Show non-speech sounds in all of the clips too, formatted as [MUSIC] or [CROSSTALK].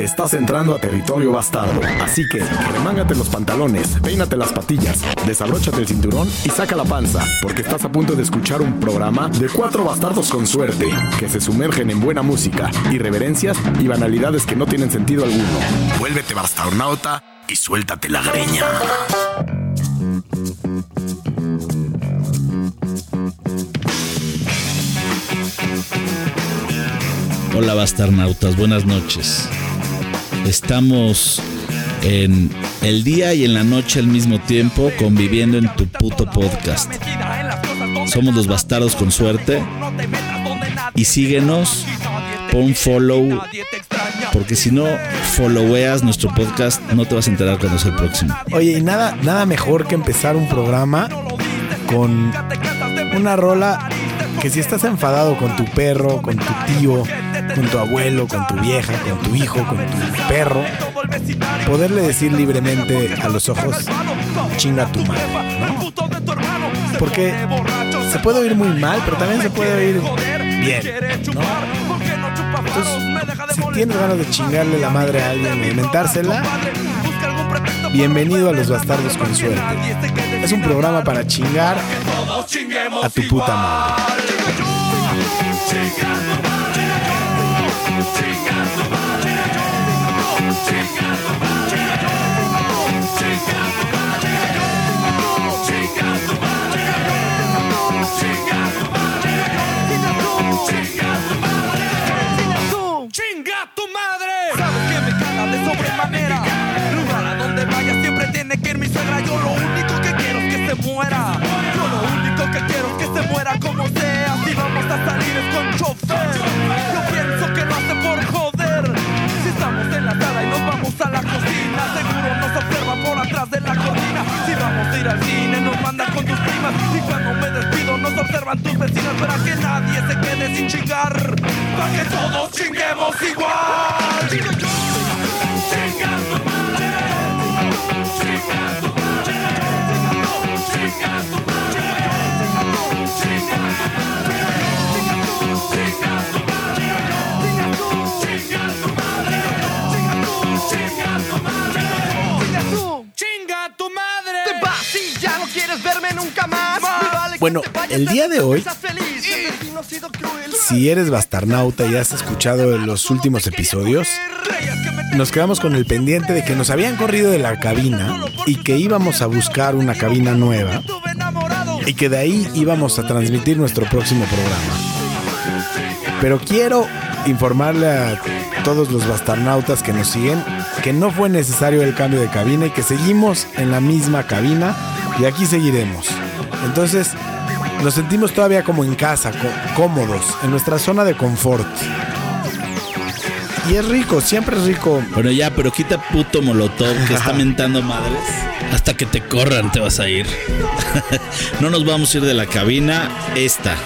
Estás entrando a territorio bastardo. Así que, remángate los pantalones, peínate las patillas, desabróchate el cinturón y saca la panza, porque estás a punto de escuchar un programa de cuatro bastardos con suerte, que se sumergen en buena música, irreverencias y banalidades que no tienen sentido alguno. Vuélvete bastarnauta y suéltate la greña. Hola bastarnautas, buenas noches. Estamos en el día y en la noche al mismo tiempo conviviendo en tu puto podcast. Somos los bastardos con suerte. Y síguenos, pon follow, porque si no followeas nuestro podcast no te vas a enterar cuando es el próximo. Oye, y nada, nada mejor que empezar un programa con una rola que si estás enfadado con tu perro, con tu tío, con tu abuelo, con tu vieja, con tu hijo, con tu perro, poderle decir libremente a los ojos, chinga tu madre, ¿no? Porque se puede oír muy mal, pero también se puede oír bien, ¿no? Entonces, si tienes ganas de chingarle la madre a alguien y mentársela, bienvenido a los bastardos con suerte. Es un programa para chingar a tu puta madre. Observan tus vecinas para que nadie se quede sin chingar. Para que todos chinguemos igual. Chinga yo. Chinga tu madre. Chinga tu madre. Chinga tu madre. Chinga tu madre. Chinga tu madre. Chinga tu madre. Chinga tu madre. Chinga tu madre. Te vas y ya no quieres verme nunca más. Bueno, el día de hoy, si eres bastarnauta y has escuchado los últimos episodios, nos quedamos con el pendiente de que nos habían corrido de la cabina y que íbamos a buscar una cabina nueva y que de ahí íbamos a transmitir nuestro próximo programa. Pero quiero informarle a todos los bastarnautas que nos siguen que no fue necesario el cambio de cabina y que seguimos en la misma cabina y aquí seguiremos. Entonces, nos sentimos todavía como en casa, cómodos, en nuestra zona de confort. Y es rico, siempre es rico. Bueno, ya, pero quita puto molotov que está mentando madres. Hasta que te corran te vas a ir. [LAUGHS] no nos vamos a ir de la cabina. Esta.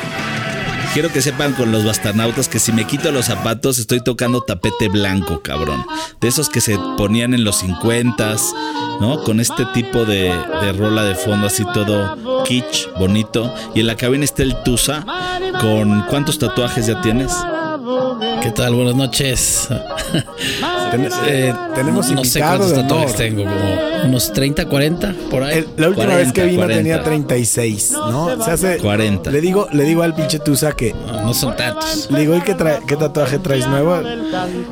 Quiero que sepan con los bastarnautas que si me quito los zapatos estoy tocando tapete blanco, cabrón. De esos que se ponían en los 50 ¿no? Con este tipo de, de rola de fondo así todo kitsch, bonito. Y en la cabina está el Tusa con ¿cuántos tatuajes ya tienes? ¿Qué tal? Buenas noches. [LAUGHS] Ten- Eh, tenemos no sé cuántos de tatuajes honor. tengo, como unos 30, 40 por ahí. El- la última 40, vez que vino 40. tenía 36, ¿no? Se hace 40. Le digo, le digo al pinche Tusa que No, no son tantos. le digo, ¿y qué, trae- qué tatuaje traes nuevo?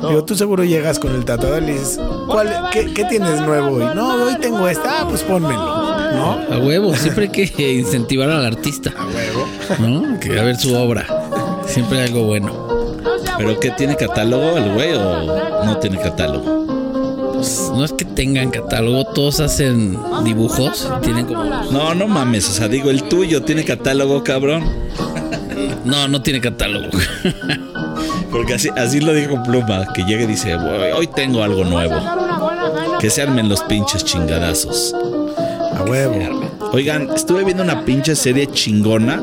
Digo, tú seguro llegas con el tatuador y le dices, ¿cuál, qué, qué tienes nuevo hoy? No, hoy tengo esta, ah, pues pónmelo, ¿no? A huevo, siempre hay que incentivar al artista. A huevo. ¿No? Que a ver su obra. Siempre hay algo bueno. ¿Pero qué tiene catálogo el güey o no tiene catálogo? Pues, no es que tengan catálogo, todos hacen dibujos. Tienen como. No, no mames, o sea, digo, el tuyo tiene catálogo, cabrón. No, no tiene catálogo. Porque así, así lo dijo Pluma, que llega y dice, "Güey, hoy tengo algo nuevo. Que se armen los pinches chingadazos. A huevo. Oigan, estuve viendo una pinche serie chingona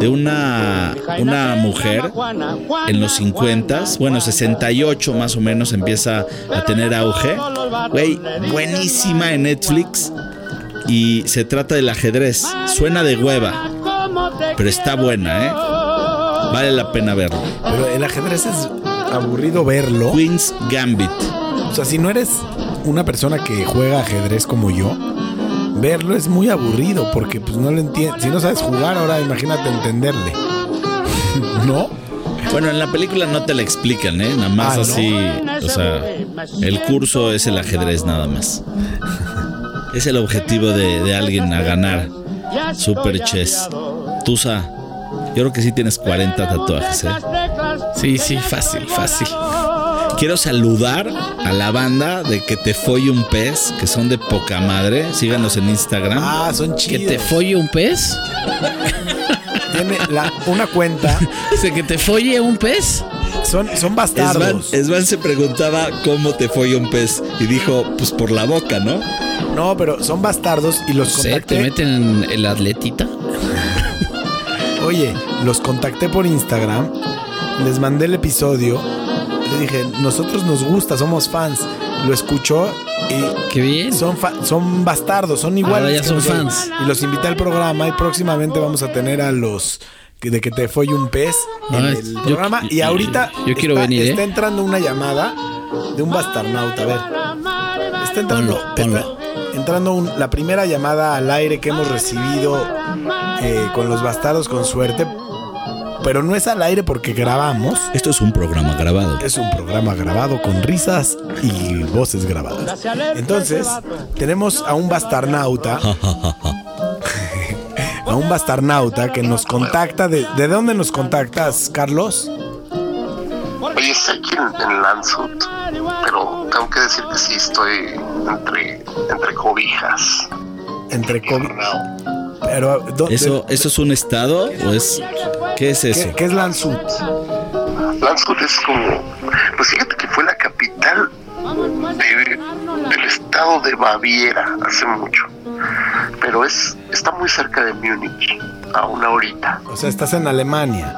de una, una mujer en los 50, bueno, 68 más o menos empieza a tener auge. Güey, buenísima en Netflix. Y se trata del ajedrez. Suena de hueva, pero está buena, ¿eh? Vale la pena verlo. Pero el ajedrez es, aburrido verlo. Queen's Gambit. O sea, si no eres una persona que juega ajedrez como yo, verlo es muy aburrido porque pues no lo entiendes. Si no sabes jugar, ahora imagínate entenderle. [LAUGHS] ¿No? Bueno, en la película no te la explican, ¿eh? Nada más Ah, ¿no? así. O sea, el curso es el ajedrez nada más. Es el objetivo de, de alguien a ganar. Super chess. Tusa, yo creo que sí tienes 40 tatuajes, ¿eh? Sí, sí, fácil, fácil. Quiero saludar a la banda de Que Te Folle un Pez, que son de poca madre. Síganos en Instagram. Ah, son ¿Que chidos. te folle un pez? Tiene la- una cuenta. [LAUGHS] Dice que te folle un pez. Son, son bastardos. Esvan se preguntaba cómo te folla un pez y dijo, pues por la boca, ¿no? No, pero son bastardos y los No sé, te meten en el atletita. Oye, los contacté por Instagram. Les mandé el episodio. Le dije, nosotros nos gusta, somos fans. Lo escuchó y Qué bien. son, son bastardos, son iguales. Ahora ya son fans. Y los invité al programa y próximamente vamos a tener a los de que te folle un pez en Ay, el yo- programa. y ahorita yo quiero está, venir, ¿eh? está entrando una llamada de un bastarnauta. A ver. Está entrando, Ponlo, ponlo. está entrando un- la primera llamada al aire que hemos recibido eh, con los bastardos con suerte. Pero no es al aire porque grabamos. Esto es un programa grabado. Es un programa grabado con risas y voces grabadas. Entonces, tenemos a un bastarnauta. [LAUGHS] a un bastarnauta que nos contacta. ¿De, ¿de dónde nos contactas, Carlos? Oye, estoy aquí en, en Landshut, pero tengo que decir que sí estoy entre, entre cobijas. Entre. Infernal. Pero, ¿dó- ¿Eso, ¿Eso es un estado o es... ¿Qué es ¿qué, eso? qué es Landshut? Landshut es como, pues fíjate que fue la capital de- del estado de Baviera hace mucho, pero es está muy cerca de Múnich, a una horita. O sea, estás en Alemania.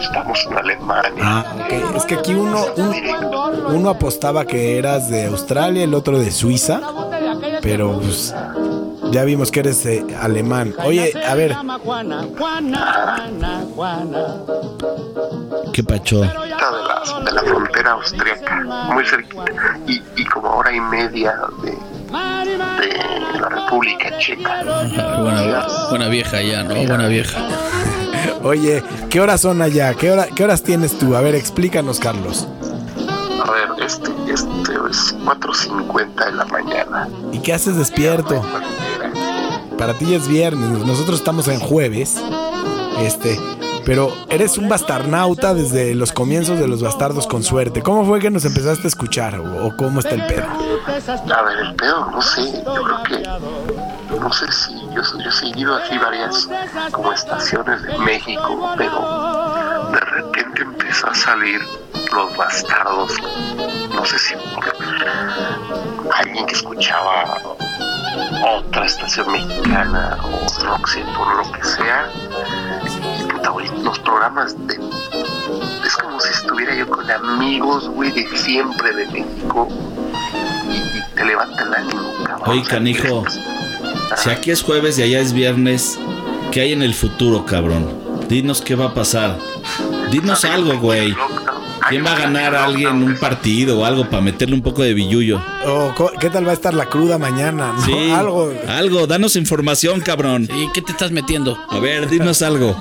Estamos en Alemania. Ah, ok. Es que aquí uno, un- uno apostaba que eras de Australia, el otro de Suiza. Pero pues ya vimos que eres eh, alemán. Oye, a ver, ¿Qué pacho? de la, de la frontera austriaca, muy cerquita, y, y como hora y media de, de la República Checa. [LAUGHS] Buena, buena vieja ya, ¿no? Buena vieja. [LAUGHS] oye, ¿qué horas son allá? ¿Qué, hora, ¿Qué horas tienes tú? A ver, explícanos, Carlos. A ver, este, este es 4.50 de la mañana. ¿Y qué haces despierto? Para ti es viernes, nosotros estamos en jueves. Este, pero eres un bastarnauta desde los comienzos de los bastardos con suerte. ¿Cómo fue que nos empezaste a escuchar o, o cómo está el pedo? A ver, el pedo, no sé, yo creo que, no sé si, yo, yo he seguido así varias como estaciones de México, pero de repente empezó a salir los bastardos, no sé si por alguien que escuchaba mexicana o 101 o lo que sea, y puta, güey, los programas de... Es como si estuviera yo con amigos, güey, de siempre de México y, y te levanta el ánimo, cabrón. Oye, canijo, si aquí es jueves y allá es viernes, ¿qué hay en el futuro, cabrón? Dinos qué va a pasar. Dinos algo, güey. ¿Quién va a ganar a alguien un partido o algo para meterle un poco de billullo? O, co- ¿Qué tal va a estar la cruda mañana? ¿no? Sí, [LAUGHS] Algo. algo, danos información, cabrón. ¿Y qué te estás metiendo? A ver, dinos algo.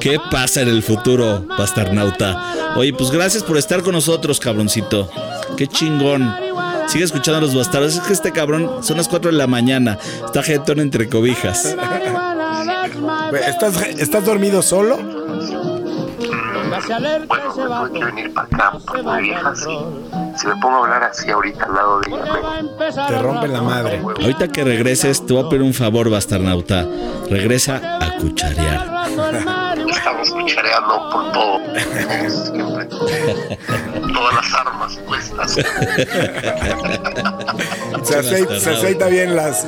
¿Qué pasa en el futuro, bastarnauta? Oye, pues gracias por estar con nosotros, cabroncito. Qué chingón. Sigue escuchando a los bastardos. Es que este cabrón son las 4 de la mañana. Está jetón entre cobijas. [LAUGHS] ¿Estás, ¿Estás dormido solo? Bueno, me tuve que venir para acá porque mi vieja sí. Si me pongo a hablar así ahorita al lado de ella, Te rompen la madre. Ahorita que regreses, te voy a pedir un favor, bastarnauta. Regresa a cucharear. estamos cuchareando por todo. Siempre. [LAUGHS] Todas las armas puestas. Se aceita, se aceita bien las,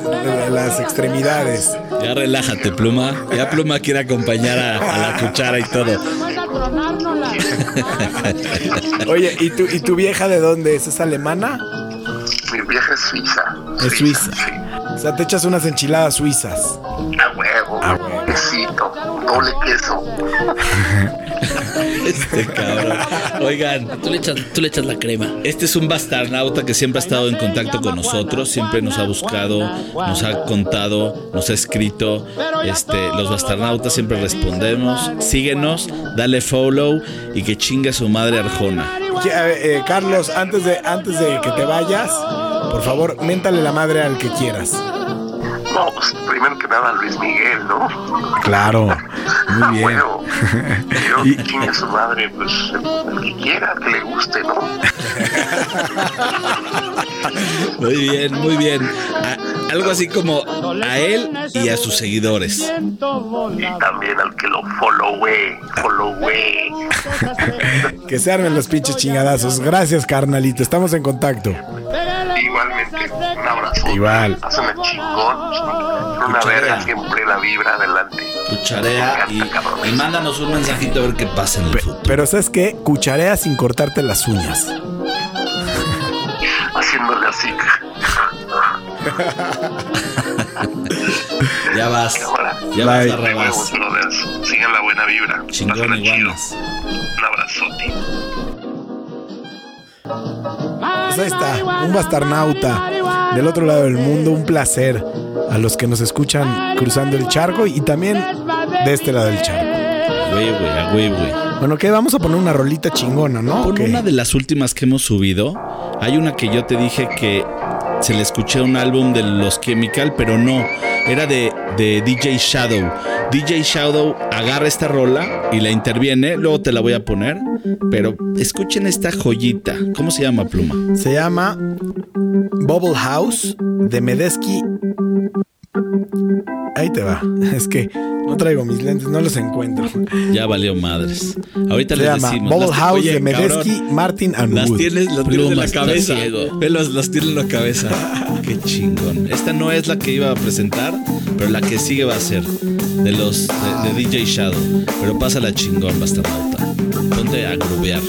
las extremidades. Ya relájate, Pluma. Ya Pluma quiere acompañar a, a la cuchara y todo. [LAUGHS] Oye, ¿y tu, ¿y tu vieja de dónde es? ¿Es alemana? Mi vieja es suiza. Es suiza. Sí. O sea, te echas unas enchiladas suizas. A huevo, A huevo. quesito, doble queso. [LAUGHS] Este cabrón. Oigan, Tú le echas, tú le echas la crema. Este es un bastarnauta que siempre ha estado en contacto con nosotros, siempre nos ha buscado, nos ha contado, nos ha escrito. Este, los bastarnautas siempre respondemos. Síguenos, dale follow y que chingue su madre Arjona. Ya, eh, Carlos, antes de, antes de que te vayas, por favor, méntale la madre al que quieras. No, pues primero que nada Luis Miguel, ¿no? Claro, muy bien. Bueno, yo [LAUGHS] que chingue a su madre, pues el que quiera, que le guste, ¿no? [LAUGHS] Muy bien, muy bien. A- algo así como a él y a sus seguidores. Y también al que lo followé, followé. [LAUGHS] Que se armen los pinches chingadazos. Gracias, carnalito. Estamos en contacto. Igual. Pásenme chingón. Son una verga siempre la vibra adelante. Cucharea y, y mándanos un mensajito a ver qué pasa en el futuro. Pero ¿sabes qué? Cucharea sin cortarte las uñas. [LAUGHS] Haciéndole así. [LAUGHS] Ya vas. Ya vas, Bye. brothers. Sigan la buena vibra. Chingón. Un abrazote. Pues ahí está, un bastarnauta del otro lado del mundo. Un placer a los que nos escuchan cruzando el charco y también de este lado del charco. Güey, güey, a güey, güey. Bueno, ¿qué? Vamos a poner una rolita chingona, ¿no? Con ¿O qué? una de las últimas que hemos subido, hay una que yo te dije que se le escuché un álbum de los Chemical, pero no, era de, de DJ Shadow. DJ Shadow agarra esta rola y la interviene, luego te la voy a poner, pero escuchen esta joyita. ¿Cómo se llama, Pluma? Se llama Bubble House de Medesky. Ahí te va. [LAUGHS] Es que no traigo mis lentes, no los encuentro. Ya valió madres. Ahorita Se les llama decimos. House Oye, de Medesky, Martin and Las tienes, las tienes en la cabeza. las [LAUGHS] tienes en la cabeza. Qué chingón. Esta no es la que iba a presentar, pero la que sigue va a ser de los de, de DJ Shadow. Pero pasa la chingón, bastardauta. Ponte a grubear.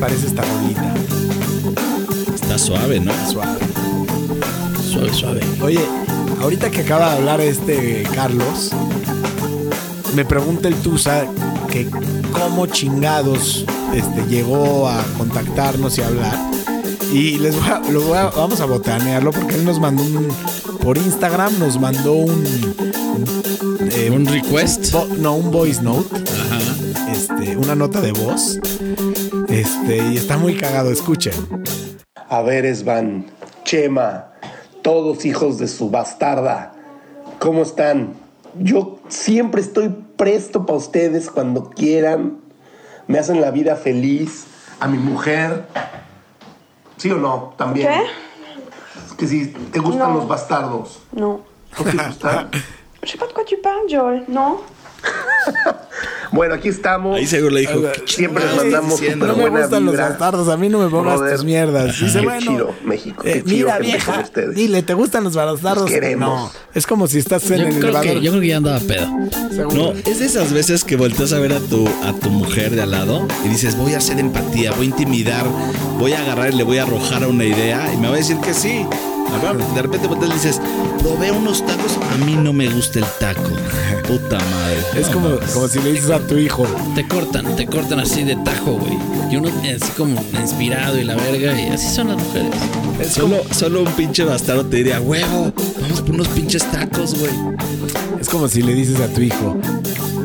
Parece esta rolita? Está suave, ¿no? Suave. Suave, suave. Oye, ahorita que acaba de hablar este Carlos, me pregunta el Tusa que cómo chingados este, llegó a contactarnos y a hablar. Y les voy a- lo voy a- vamos a botanearlo porque él nos mandó un. Por Instagram nos mandó un. eh, Un request. no, un voice note. Ajá. Este, una nota de voz. Este, y está muy cagado, escuchen. A ver, Svan, Chema, todos hijos de su bastarda, ¿cómo están? Yo siempre estoy presto para ustedes cuando quieran. Me hacen la vida feliz. A mi mujer. ¿Sí o no? También. ¿Qué? Es que si te gustan No. los bastardos. Non. ¿No te gustan? Je sais pas de quoi tu parles, Joel. Non bueno, aquí estamos. Ahí seguro le dijo. Siempre les "¿Qué mandamos diciendo?". No me buena gustan los bastardos, a mí no me pongas Brother, tus mierdas. Dice, qué bueno, chido, México, qué eh, chido mira, vieja, ustedes. dile, ¿te gustan los bastardos? Los queremos. No, es como si estás en Yo el creo, que, yo creo que ya andaba pedo. seguro. No, es de esas veces que volteas a ver a tu, a tu mujer de al lado y dices, voy a hacer empatía, voy a intimidar, voy a agarrar y le voy a arrojar a una idea y me va a decir que sí. A ver, De repente volteas y dices, probé unos tacos, a mí no me gusta el taco. [LAUGHS] Puta madre. Es como, como si le dices a tu hijo, Te cortan, te cortan así de tajo, güey. Y uno así como inspirado y la verga. Y así son las mujeres. Solo, solo un pinche bastardo te diría, huevo, vamos por unos pinches tacos, güey. es como si le dices a tu hijo,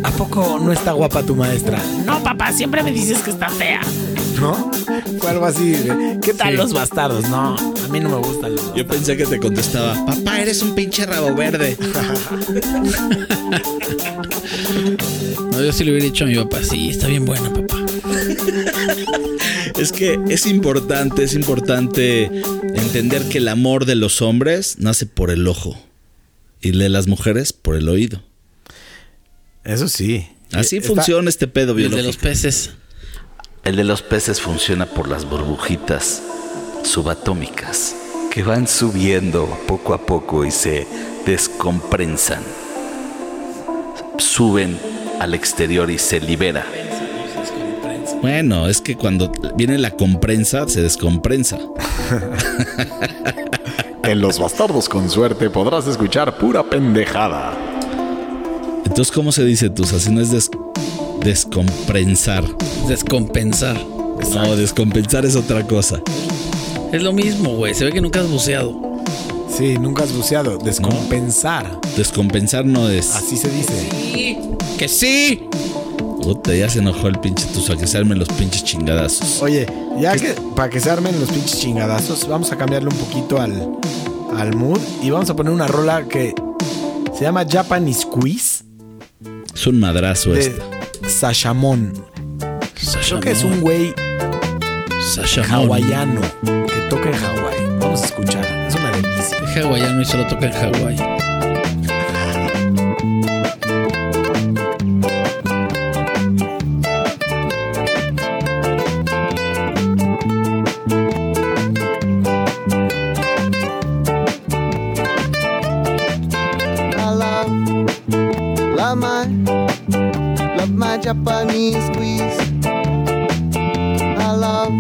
¿a poco no está guapa tu maestra? No, papá, siempre me dices que está fea. ¿No? Fue algo así. de, ¿Qué tal Sí. los bastardos? No, a mí no me gustan los Yo pensé que te contestaba, papá, eres un pinche rabo verde. [LAUGHS] No, yo sí le hubiera dicho a mi papá, sí, está bien buena, papá. [LAUGHS] Es que es importante, es importante entender que el amor de los hombres nace por el ojo y el de las mujeres por el oído. Eso sí. Así Está- funciona este pedo Y el biológico. de los peces. El de los peces funciona por las burbujitas subatómicas que van subiendo poco a poco y se descomprensan. Suben al exterior y se libera. Bueno, es que cuando viene la comprensa, se descomprensa. [LAUGHS] En Los Bastardos con Suerte podrás escuchar pura pendejada. Entonces, ¿cómo se dice tú? Así no es des- descompensar. Descompensar. No, descompensar es otra cosa. Es lo mismo, güey. Se ve que nunca has buceado. Sí, nunca has buceado. Descompensar. Descompensar no es. Así se dice. ¡Que sí! Puta, ya se enojó el pinche tuzo a que se armen los pinches chingadazos. Oye, ya que para que se armen los pinches chingadazos, vamos a cambiarle un poquito al, al mood y vamos a poner una rola que se llama Japanese Quiz Es un madrazo de este. Sashamon. Creo que es un güey hawaiano que toca en Hawái. Vamos a escuchar. Es una delicia. Es hawaiano y solo toca en Hawái. Japanese squeeze. I love,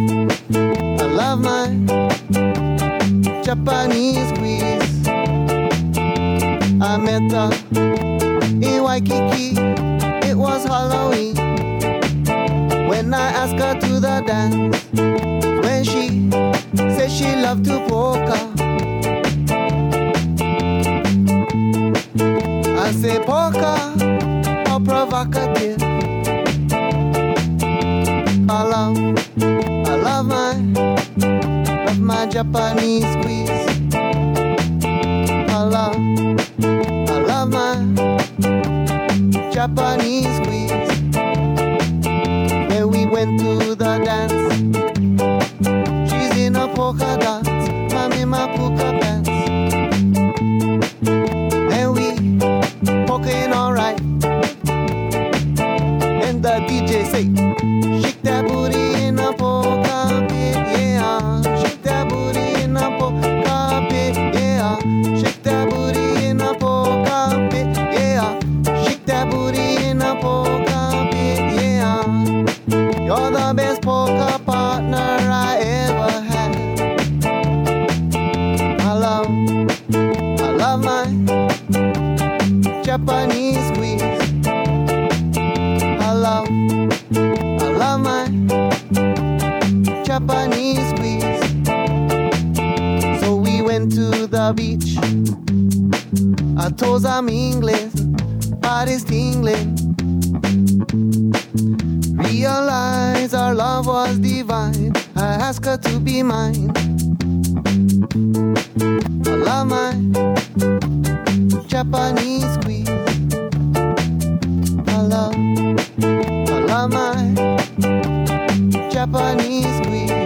I love my Japanese squeeze. I met her in Waikiki. It was Halloween when I asked her to the dance. When she said she loved to polka. Japanese squeeze. I love, I love my Japanese squeeze. I love my Japanese queen. So we went to the beach. Our toes are mingling, bodies tingling. Realize our love was divine. I asked her to be mine. I love my Japanese queen. My Japanese squeeze.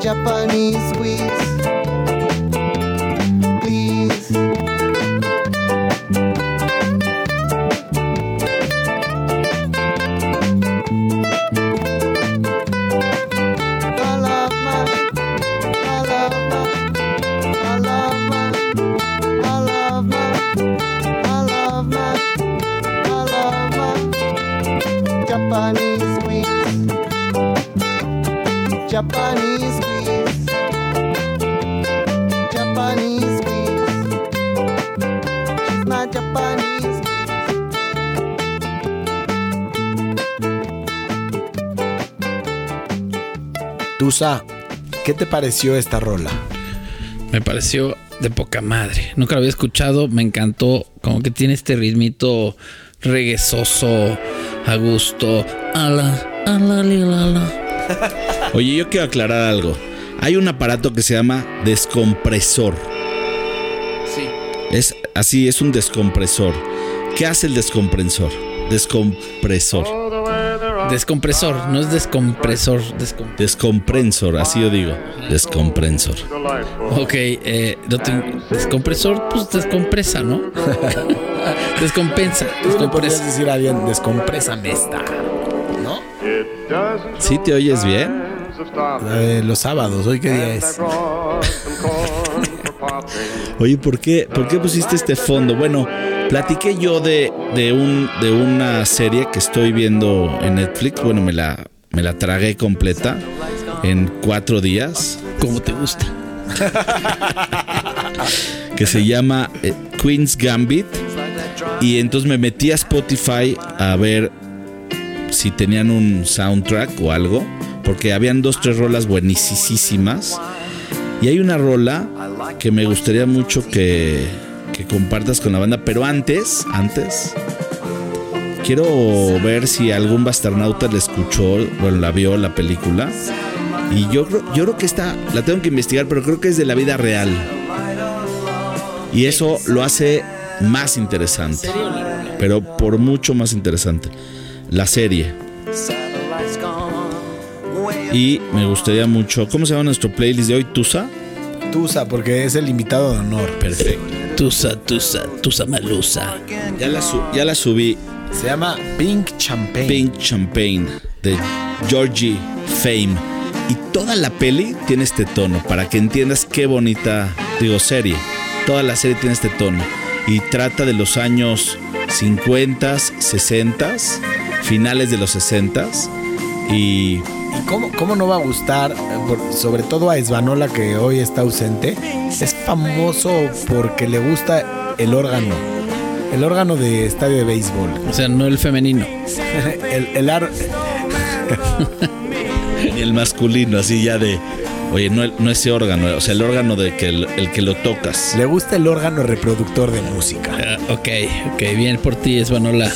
Japanese squeeze. Tusa, ¿qué te pareció esta rola? Me pareció de poca madre. Nunca lo había escuchado. Me encantó. Como que tiene este ritmito reguesoso, a gusto. Ala, ala, li, la, la. [LAUGHS] Oye, yo quiero aclarar algo. Hay un aparato que se llama descompresor. Sí. Es así, es un descompresor. ¿Qué hace el descompresor? Descompresor. Descompresor, no es descompresor. descom- Descompresor, así yo digo. Descompresor. ok, eh, no te- descompresor, pues descompresa, ¿no? [LAUGHS] Descompensa. Descompresa. decir a alguien, descomprésame esta. ¿No? ¿Sí te oyes bien? Eh, los sábados, ¿hoy qué día es? Oye, ¿por qué, ¿por qué pusiste este fondo? Bueno, platiqué yo de, de, un, de una serie que estoy viendo en Netflix. Bueno, me la, me la tragué completa en cuatro días. Como te gusta. [LAUGHS] que se llama eh, Queen's Gambit. Y entonces me metí a Spotify a ver si tenían un soundtrack o algo. Porque habían dos, tres rolas buenísimas. Y hay una rola que me gustaría mucho que, que compartas con la banda. Pero antes, antes, quiero ver si algún basternauta la escuchó, bueno, la vio la película. Y yo, creo- yo creo que esta la tengo que investigar, pero creo que es de la vida real. Y eso lo hace más interesante. Pero por mucho más interesante. La serie. Y me gustaría mucho. ¿Cómo se llama nuestro playlist de hoy? ¿Tusa? Tusa, porque es el invitado de honor. Perfecto. Tusa, tusa, tusa malusa. Ya la, su- ya la subí. Se llama Pink Champagne. Pink Champagne de Georgie Fame. Y toda la peli tiene este tono, para que entiendas qué bonita, digo, serie. Toda la serie tiene este tono. Y trata de los años 50, 60, finales de los 60. Y ¿Y cómo, cómo no va a gustar, por- sobre todo a Esvanola que hoy está ausente? Es famoso porque le gusta el órgano. El órgano de estadio de béisbol. O sea, no el femenino. [LAUGHS] el, el ar- [LAUGHS] el masculino, así ya de. Oye, no, el- no ese órgano, o sea, el órgano de que el, el que lo tocas. le gusta el órgano reproductor de música. Ah, ok, ok, bien por ti, Esvanola.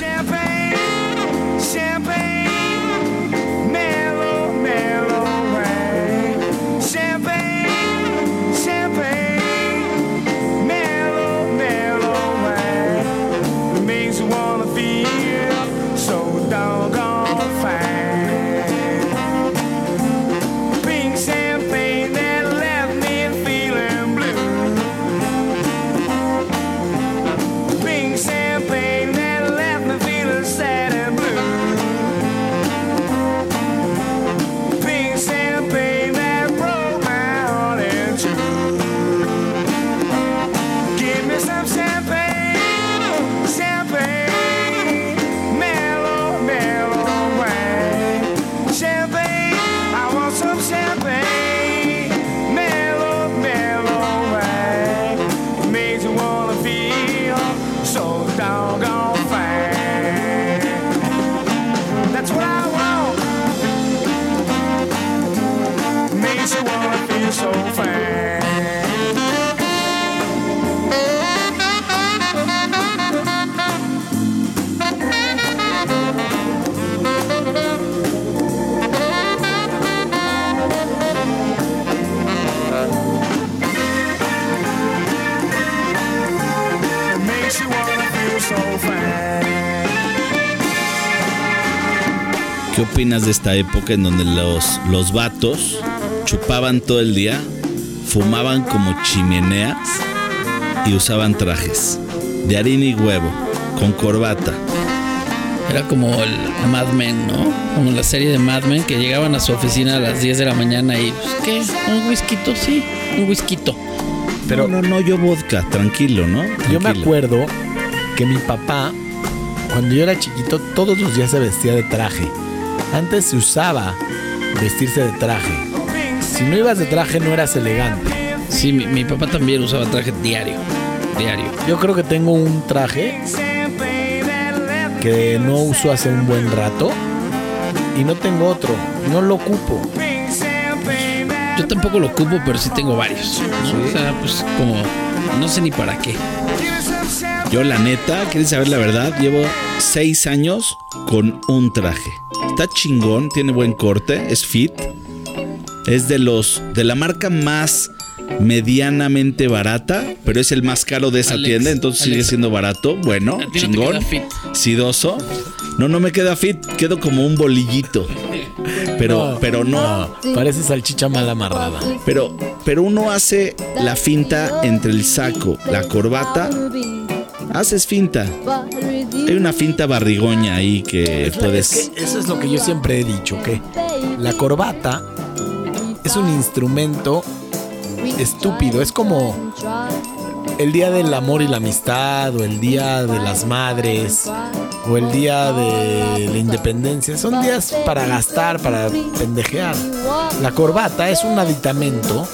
Esta época en donde los, los vatos chupaban todo el día, fumaban como chimeneas y usaban trajes de harina y huevo, con corbata? Era como el Mad Men, ¿no? Como la serie de Mad Men que llegaban a su oficina a las 10 de la mañana y, pues, ¿qué? ¿Un whisky? Sí, un whisky. Pero no, no, yo vodka, tranquilo, ¿no? Yo me acuerdo que mi papá, cuando yo era chiquito, todos los días se vestía de traje. Antes se usaba vestirse de traje. Si no ibas de traje no eras elegante. Sí, mi, mi papá también usaba traje diario. Diario. Yo creo que tengo un traje que no uso hace un buen rato y no tengo otro. No lo ocupo. Yo tampoco lo ocupo, pero sí tengo varios. O sea, pues como, no sé ni para qué. Yo, la neta, ¿quieren saber la verdad? Llevo seis años con un traje. Está chingón, tiene buen corte, es fit. Es de los. de la marca más medianamente barata, pero es el más caro de esa Alex, tienda, entonces sigue siendo barato. Bueno, A ti no te chingón. queda fit. Sidoso. No, no me queda fit, quedo como un bolillito. Pero, pero no. Parece salchicha mal amarrada. Pero, pero uno hace la finta entre el saco, la corbata. Haces finta. Hay una finta barrigoña ahí que Es puedes. es que eso es lo que yo siempre he dicho, que la corbata es un instrumento estúpido. Es como el día del amor y la amistad, o el día de las madres, o el día de la independencia. Son días para gastar, para pendejear. La corbata es un aditamento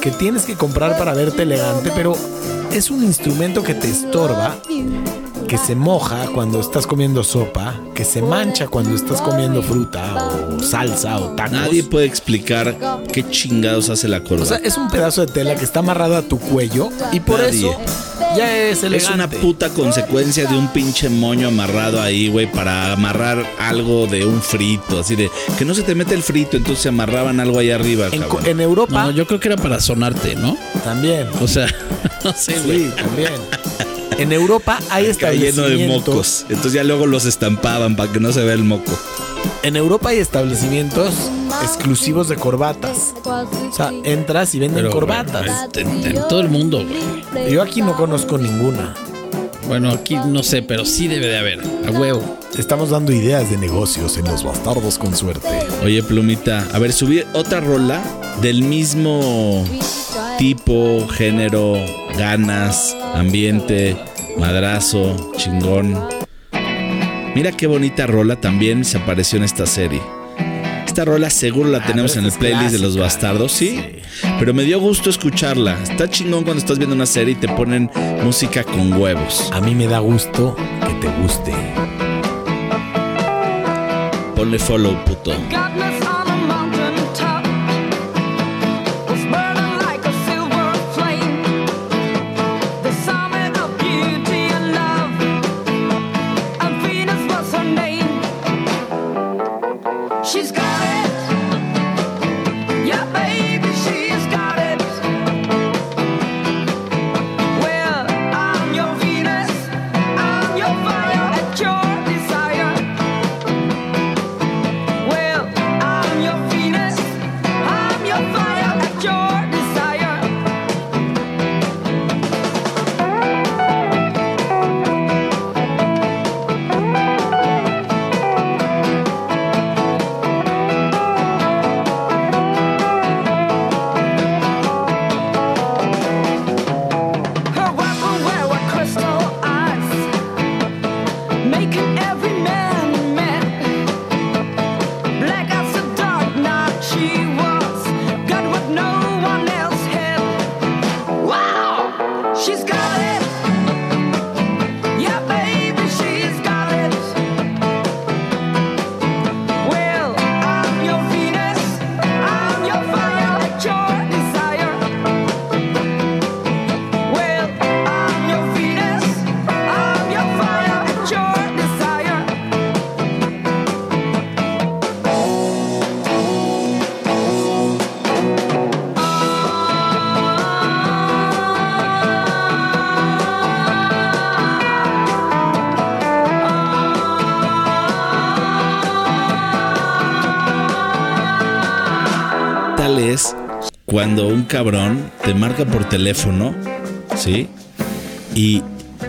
que tienes que comprar para verte elegante, pero es un instrumento que te estorba que se moja cuando estás comiendo sopa, que se mancha cuando estás comiendo fruta o salsa o tacos. Nadie puede explicar qué chingados hace la O corbata. sea, es un pedazo de tela que está amarrado a tu cuello y por Nadie. eso ya es Es elegante. una puta consecuencia de un pinche moño amarrado ahí, güey, para amarrar algo de un frito, así de que no se te mete el frito, entonces se amarraban algo ahí arriba, En, cabrón. en Europa No, yo creo que era para sonarte, ¿no? también. O sea, [LAUGHS] no sé, güey. Sí, también. En Europa hay Acá lleno de establecimientos. mocos. Entonces ya luego los estampaban para que no se vea el moco. En Europa hay establecimientos exclusivos de corbatas. O sea, entras y venden Pero, corbatas. En, en todo el mundo, güey. Yo aquí no conozco ninguna. Bueno, aquí no sé, pero sí debe de haber. A huevo. Estamos dando ideas de negocios en los bastardos con suerte. Oye, Plumita, a ver, subí otra rola del mismo tipo, género, ganas, ambiente, madrazo, chingón. Mira qué bonita rola también se apareció en esta serie. Esta rola seguro la tenemos pero en el playlist de los bastardos, ¿sí? Pero me dio gusto escucharla. Está chingón cuando estás viendo una serie y te ponen música con huevos. A mí me da gusto que te guste. Ponle follow, puto. Cuando un cabrón te marca por teléfono, ¿sí? Y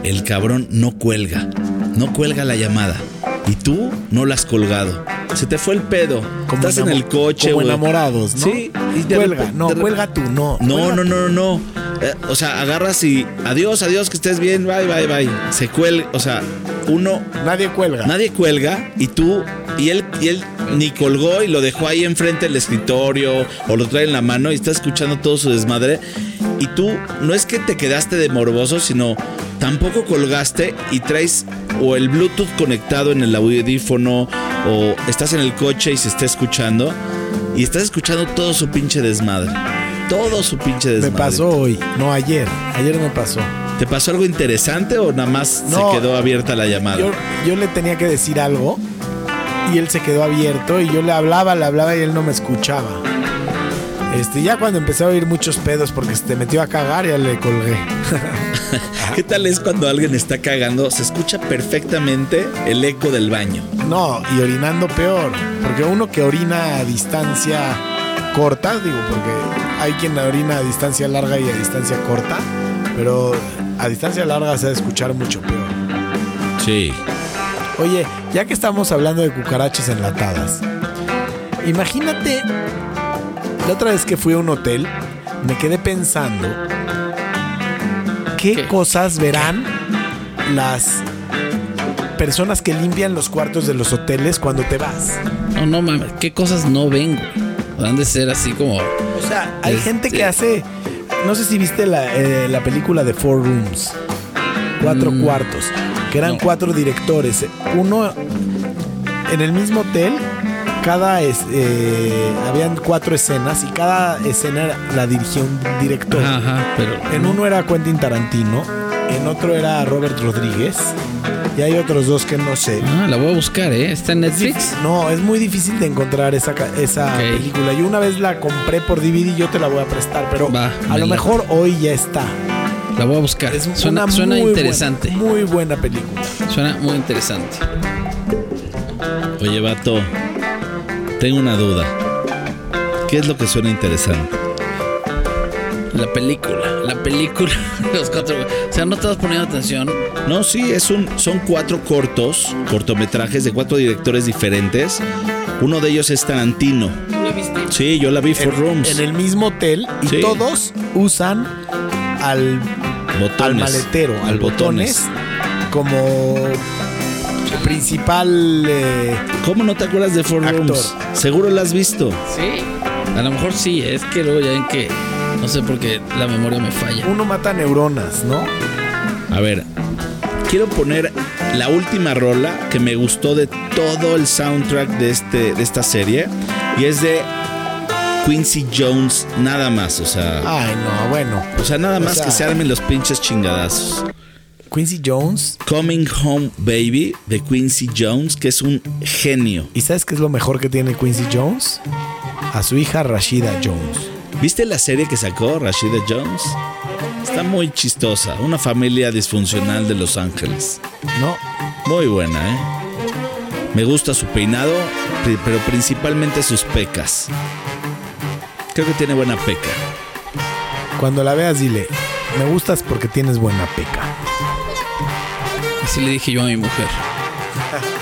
el cabrón no cuelga, no cuelga la llamada. Y tú no la has colgado. Se te fue el pedo. Estás en el coche, como enamorados, ¿no? Sí. Y Cuelga, no, cuelga tú, no. No, no, no, no. Eh, o sea, agarras y adiós, adiós, que estés bien, bye, bye, bye. Se cuelga, o sea, uno Nadie cuelga. Nadie cuelga y tú y él y él ni colgó y lo dejó ahí enfrente del escritorio o lo trae en la mano y está escuchando todo su desmadre y tú no es que te quedaste de morboso, sino tampoco colgaste y traes o el Bluetooth conectado en el audífono o estás en el coche y se está escuchando y estás escuchando todo su pinche desmadre. Todo su pinche Me desmadre. pasó hoy, no ayer. Ayer me pasó. ¿Te pasó algo interesante o nada más No, se quedó abierta la llamada? Yo, yo le tenía que decir algo y él se quedó abierto y yo le hablaba, le hablaba y él no me escuchaba. Este, ya cuando empecé a oír muchos pedos porque se te metió a cagar, ya le colgué. [LAUGHS] ¿Qué tal es cuando alguien está cagando? Se escucha perfectamente el eco del baño. No, y orinando peor. Porque uno que orina a distancia corta, digo, porque hay quien orina a distancia larga y a distancia corta, pero a distancia larga se va a escuchar mucho peor. Sí. Oye, ya que estamos hablando de cucarachas enlatadas, imagínate, la otra vez que fui a un hotel, me quedé pensando qué, cosas verán las personas que limpian los cuartos de los hoteles cuando te vas. No, no mames, qué cosas no vengo. Han de ser así como. O sea, hay Este- gente que hace, no sé si viste la, eh, la película de Four Rooms, cuatro Mm, cuartos, que eran no. cuatro directores, uno en el mismo hotel. Cada es, eh, habían cuatro escenas y cada escena la dirigía un director. Ajá, ajá, pero. En uno era Quentin Tarantino, en otro era Robert Rodríguez y hay otros dos que no sé. Ah, la voy a buscar, ¿eh? ¿Está en Netflix? No, es muy difícil de encontrar esa, esa película. Yo una vez la compré por DVD y yo te la voy a prestar, pero Va, a lo mejor hoy ya está. La voy a buscar. Es suena una suena muy interesante. buena- muy buena película. Suena muy interesante. Oye, vato, tengo una duda. ¿Qué es lo que suena interesante? La película, la película. [LAUGHS] Los cuatro. O sea, no te vas poniendo atención. No, sí, es un, son cuatro cortos, cortometrajes de cuatro directores diferentes. Uno de ellos es Tarantino. ¿Lo viste? Sí, yo la vi Four En, Rooms. en el mismo hotel y Sí. todos usan al. Al maletero, al botones, como principal eh, ¿Cómo no te acuerdas de Four Actor. Rooms? Seguro la has visto. Sí. A lo mejor sí, es que luego ya ven que. No sé por qué la memoria me falla. uno mata neuronas, ¿no? A ver, quiero poner la última rola que me gustó de todo el soundtrack de, este, de esta serie. Y es de Quincy Jones, nada más. O sea, Ay, no, bueno. o sea nada o más sea- que se armen los pinches chingadazos. Quincy Jones. Coming Home Baby de Quincy Jones, que es un genio. ¿Y sabes qué es lo mejor que tiene Quincy Jones? A su hija Rashida Jones. ¿Viste la serie que sacó Rashida Jones? Está muy chistosa. Una familia disfuncional de Los Ángeles. No, Muy buena, ¿eh? Me gusta su peinado, pero principalmente sus pecas. Creo que tiene buena peca. cuando la veas dile, me gustas porque tienes buena peca. Así le dije yo a mi mujer. [LAUGHS]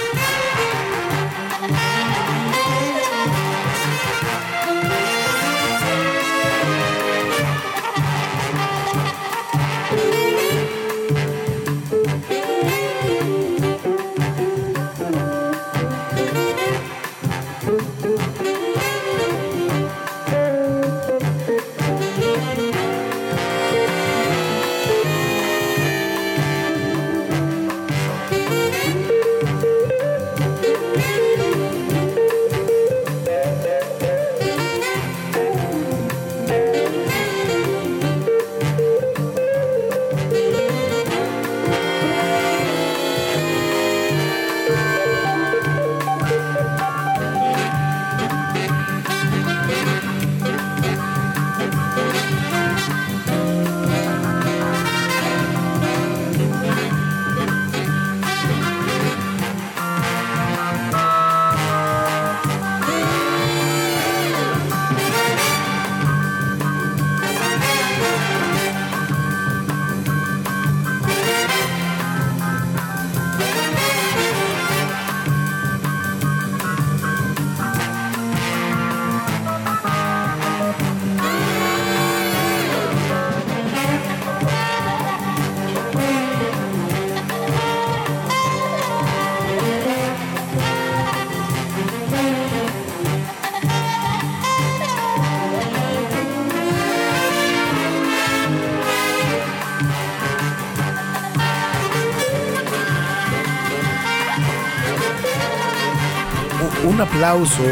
un aplauso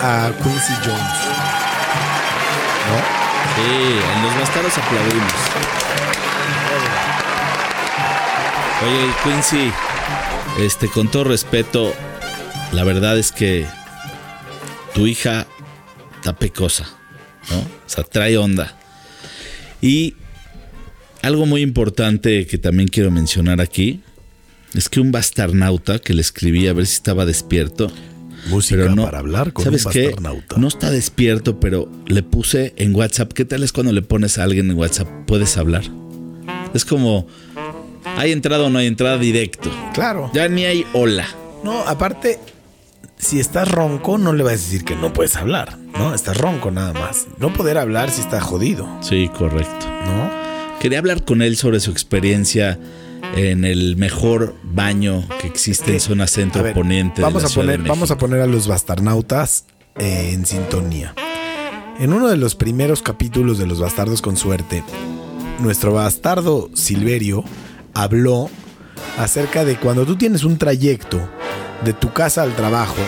a Quincy Jones. ¿No? Sí, en los bastardos aplaudimos. Oye, Quincy, este, con todo respeto, la verdad es que tu hija está pecosa, ¿no? O sea, trae onda. Y algo muy importante que también quiero mencionar aquí es que un bastarnauta que le escribí a ver si estaba despierto. Música pero no, para hablar con ¿sabes un qué? No está despierto, pero le puse en WhatsApp. ¿Qué tal es cuando le pones a alguien en WhatsApp? Puedes hablar. Es como, hay entrada o no hay entrada directo. Claro. Ya ni hay hola. No, aparte, si estás ronco, no le vas a decir que no puedes hablar, ¿no? Estás ronco nada más. No poder hablar si está jodido, Sí, correcto. ¿no? Quería hablar con él sobre su experiencia en el mejor baño que existe en zona centro ver, poniente. vamos de la a de poner, vamos a poner a los bastarnautas en sintonía. En uno de los primeros capítulos de Los Bastardos con Suerte, nuestro bastardo Silverio habló acerca de cuando tú tienes un trayecto de tu casa al trabajo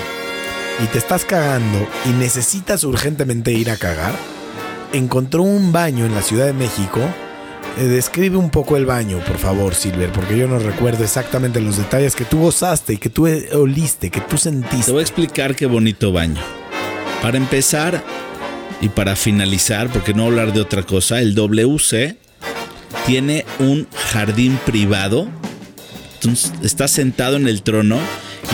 y te estás cagando y necesitas urgentemente ir a cagar, encontró un baño en la Ciudad de México. Eh, describe un poco el baño, por favor, Silver, porque yo no recuerdo exactamente los detalles que tú gozaste y que tú oliste, que tú Te sentiste. voy a explicar qué bonito baño. Para empezar y para finalizar, porque no hablar de otra cosa, el WC tiene un jardín privado. Entonces, estás sentado en el trono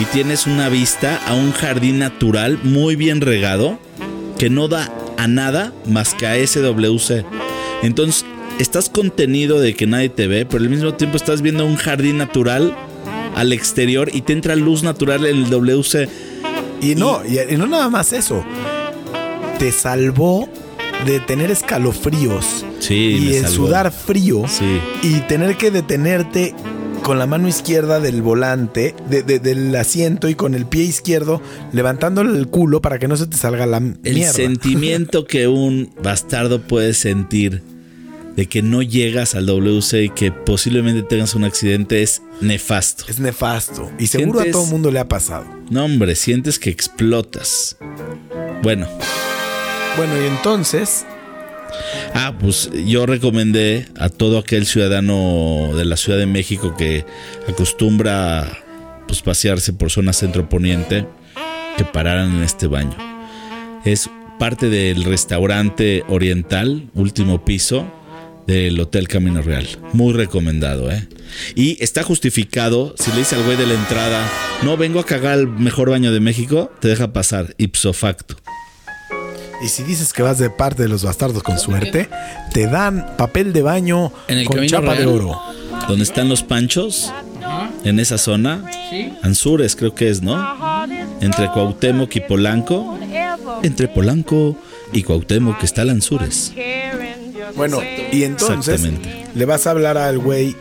y tienes una vista a un jardín natural muy bien regado que no da a nada más que a ese WC. Entonces, estás contenido de que nadie te ve, pero al mismo tiempo estás viendo un jardín natural al exterior y te entra luz natural en el WC. Y no, y, y no nada más eso. Te salvó de tener escalofríos Sí, y salvó. sudar frío Sí. y tener que detenerte con la mano izquierda del volante, de- de- del asiento y con el pie izquierdo levantándole el culo para que no se te salga la El mierda. [LAUGHS] sentimiento que un bastardo puede sentir de que no llegas al WC y que posiblemente tengas un accidente es nefasto. Es nefasto. Y seguro a todo el mundo le ha pasado. No, hombre, sientes que explotas. Bueno, Bueno, y entonces, ah, pues yo recomendé a todo aquel ciudadano de la Ciudad de México que acostumbra pues pasearse por zona centro poniente que pararan en este baño. Es parte del restaurante oriental, último piso del Hotel Camino Real. Muy recomendado, ¿eh? Y está justificado, si le dice al güey de la entrada, no vengo a cagar al mejor baño de México, te deja pasar, ipso facto. y si dices que vas de parte de los bastardos con suerte, te dan papel de baño En el con Camino chapa de oro. ¿Dónde están los panchos? En esa zona. Anzures creo que es, ¿no? Entre Cuauhtémoc y Polanco. Entre Polanco y Cuauhtémoc está el Anzures. Bueno, y entonces le vas a hablar al güey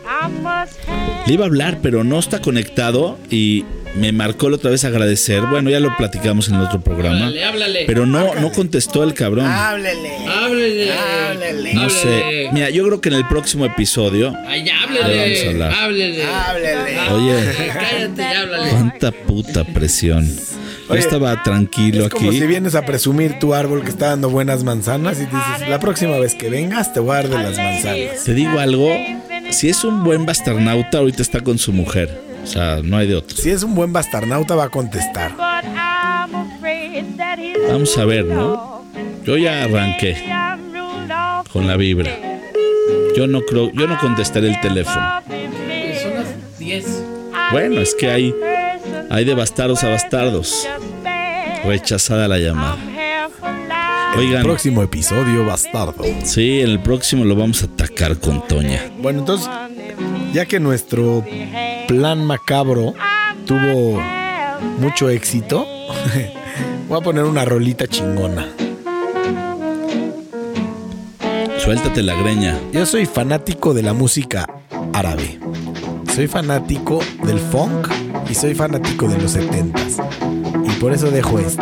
Le iba a hablar, pero no está conectado y me marcó la otra vez agradecer. Bueno, ya lo platicamos en el otro programa. Háblale, háblale. Pero no, no contestó el cabrón. Háblele. Háblele. No sé. Mira, yo creo que en el próximo episodio. Ay, Le vamos a háblele. hablar. Háblele. Háblele. Oye, Cállate y háblale. cuánta puta presión. Yo Oye, estaba tranquilo Es como aquí. si vienes a presumir tu árbol que está dando buenas manzanas y te dices, la próxima vez que vengas te voy a dar de las manzanas. Te digo algo, si es un buen bastarnauta, ahorita está con su mujer. O sea, no hay de otro. Si es un buen bastarnauta va a contestar. Vamos a ver, ¿no? Yo ya arranqué con la vibra. Yo no creo, yo no contestaré el teléfono. Son las 10. Bueno, es que hay, hay de bastardos a bastardos. Rechazada la llamada. El Oigan, próximo episodio, bastardo. sí, en el próximo lo vamos a atacar con Toña. Bueno, entonces, ya que nuestro plan macabro tuvo mucho éxito, [LAUGHS] voy a poner una rolita chingona. Suéltate la greña. Yo soy fanático de la música árabe. Soy fanático del funk y soy fanático de los 70 Y por eso dejo esto.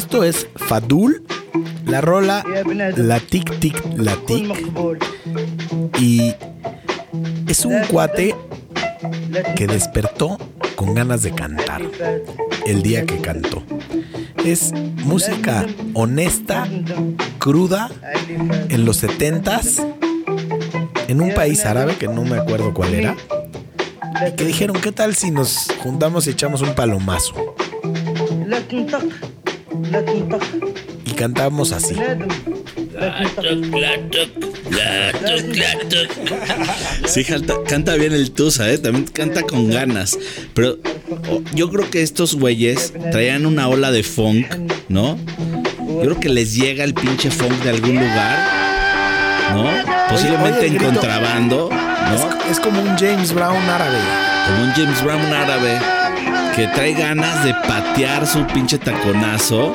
Esto es Fadul, la rola La Tic Tic La Tic. Y es un cuate que despertó con ganas de cantar el día que cantó. Es música honesta, cruda, en los setentas, en un país árabe que no me acuerdo cuál era. Que dijeron, ¿qué tal si nos juntamos y echamos un palomazo? Y cantamos así. Sí, canta, canta bien el Tusa, ¿eh? También canta con ganas. Pero yo creo que estos güeyes traían una ola de funk, ¿no? Yo creo que les llega el pinche funk de algún lugar, ¿no? Posiblemente Oye, en contrabando, ¿no? Es, es como un James Brown árabe. Como un James Brown árabe que trae ganas de patear su pinche taconazo.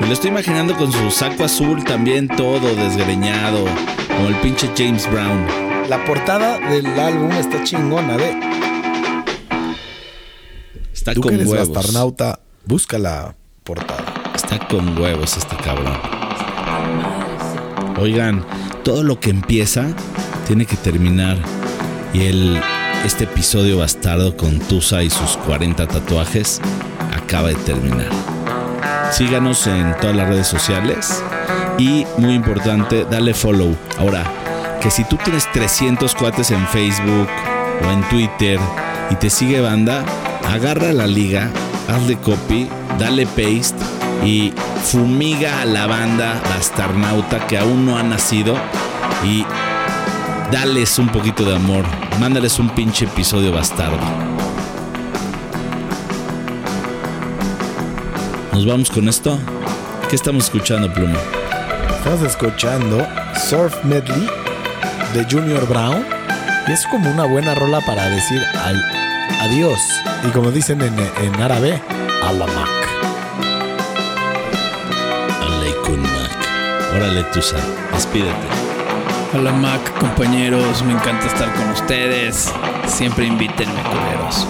Me lo estoy imaginando con su saco azul también todo desgreñado, como el pinche James Brown. La portada del álbum está chingona, ve. Está Tú con que eres huevos. bastarnauta, busca la portada. Está con huevos este cabrón. Oigan, todo lo que empieza tiene que terminar. Y el, este episodio bastardo con Tusa y sus 40 tatuajes acaba de terminar. Síganos en todas las redes sociales. Y muy importante, dale follow. Ahora, que si tú tienes 300 cuates en Facebook o en Twitter y te sigue banda, agarra la liga, hazle copy, dale paste y fumiga a la banda bastarnauta que aún no ha nacido y dales un poquito de amor. Mándales un pinche episodio bastardo. ¿Nos vamos con esto? ¿Qué estamos escuchando, Pluma? Estamos escuchando Surf Medley de Junior Brown. Y es como una buena rola para decir al, adiós. Y como dicen en, en árabe, alamak. Aleikum. Órale, Tusa, despídete. Hola Mac, compañeros, me encanta estar con ustedes. Siempre invítenme, culeros.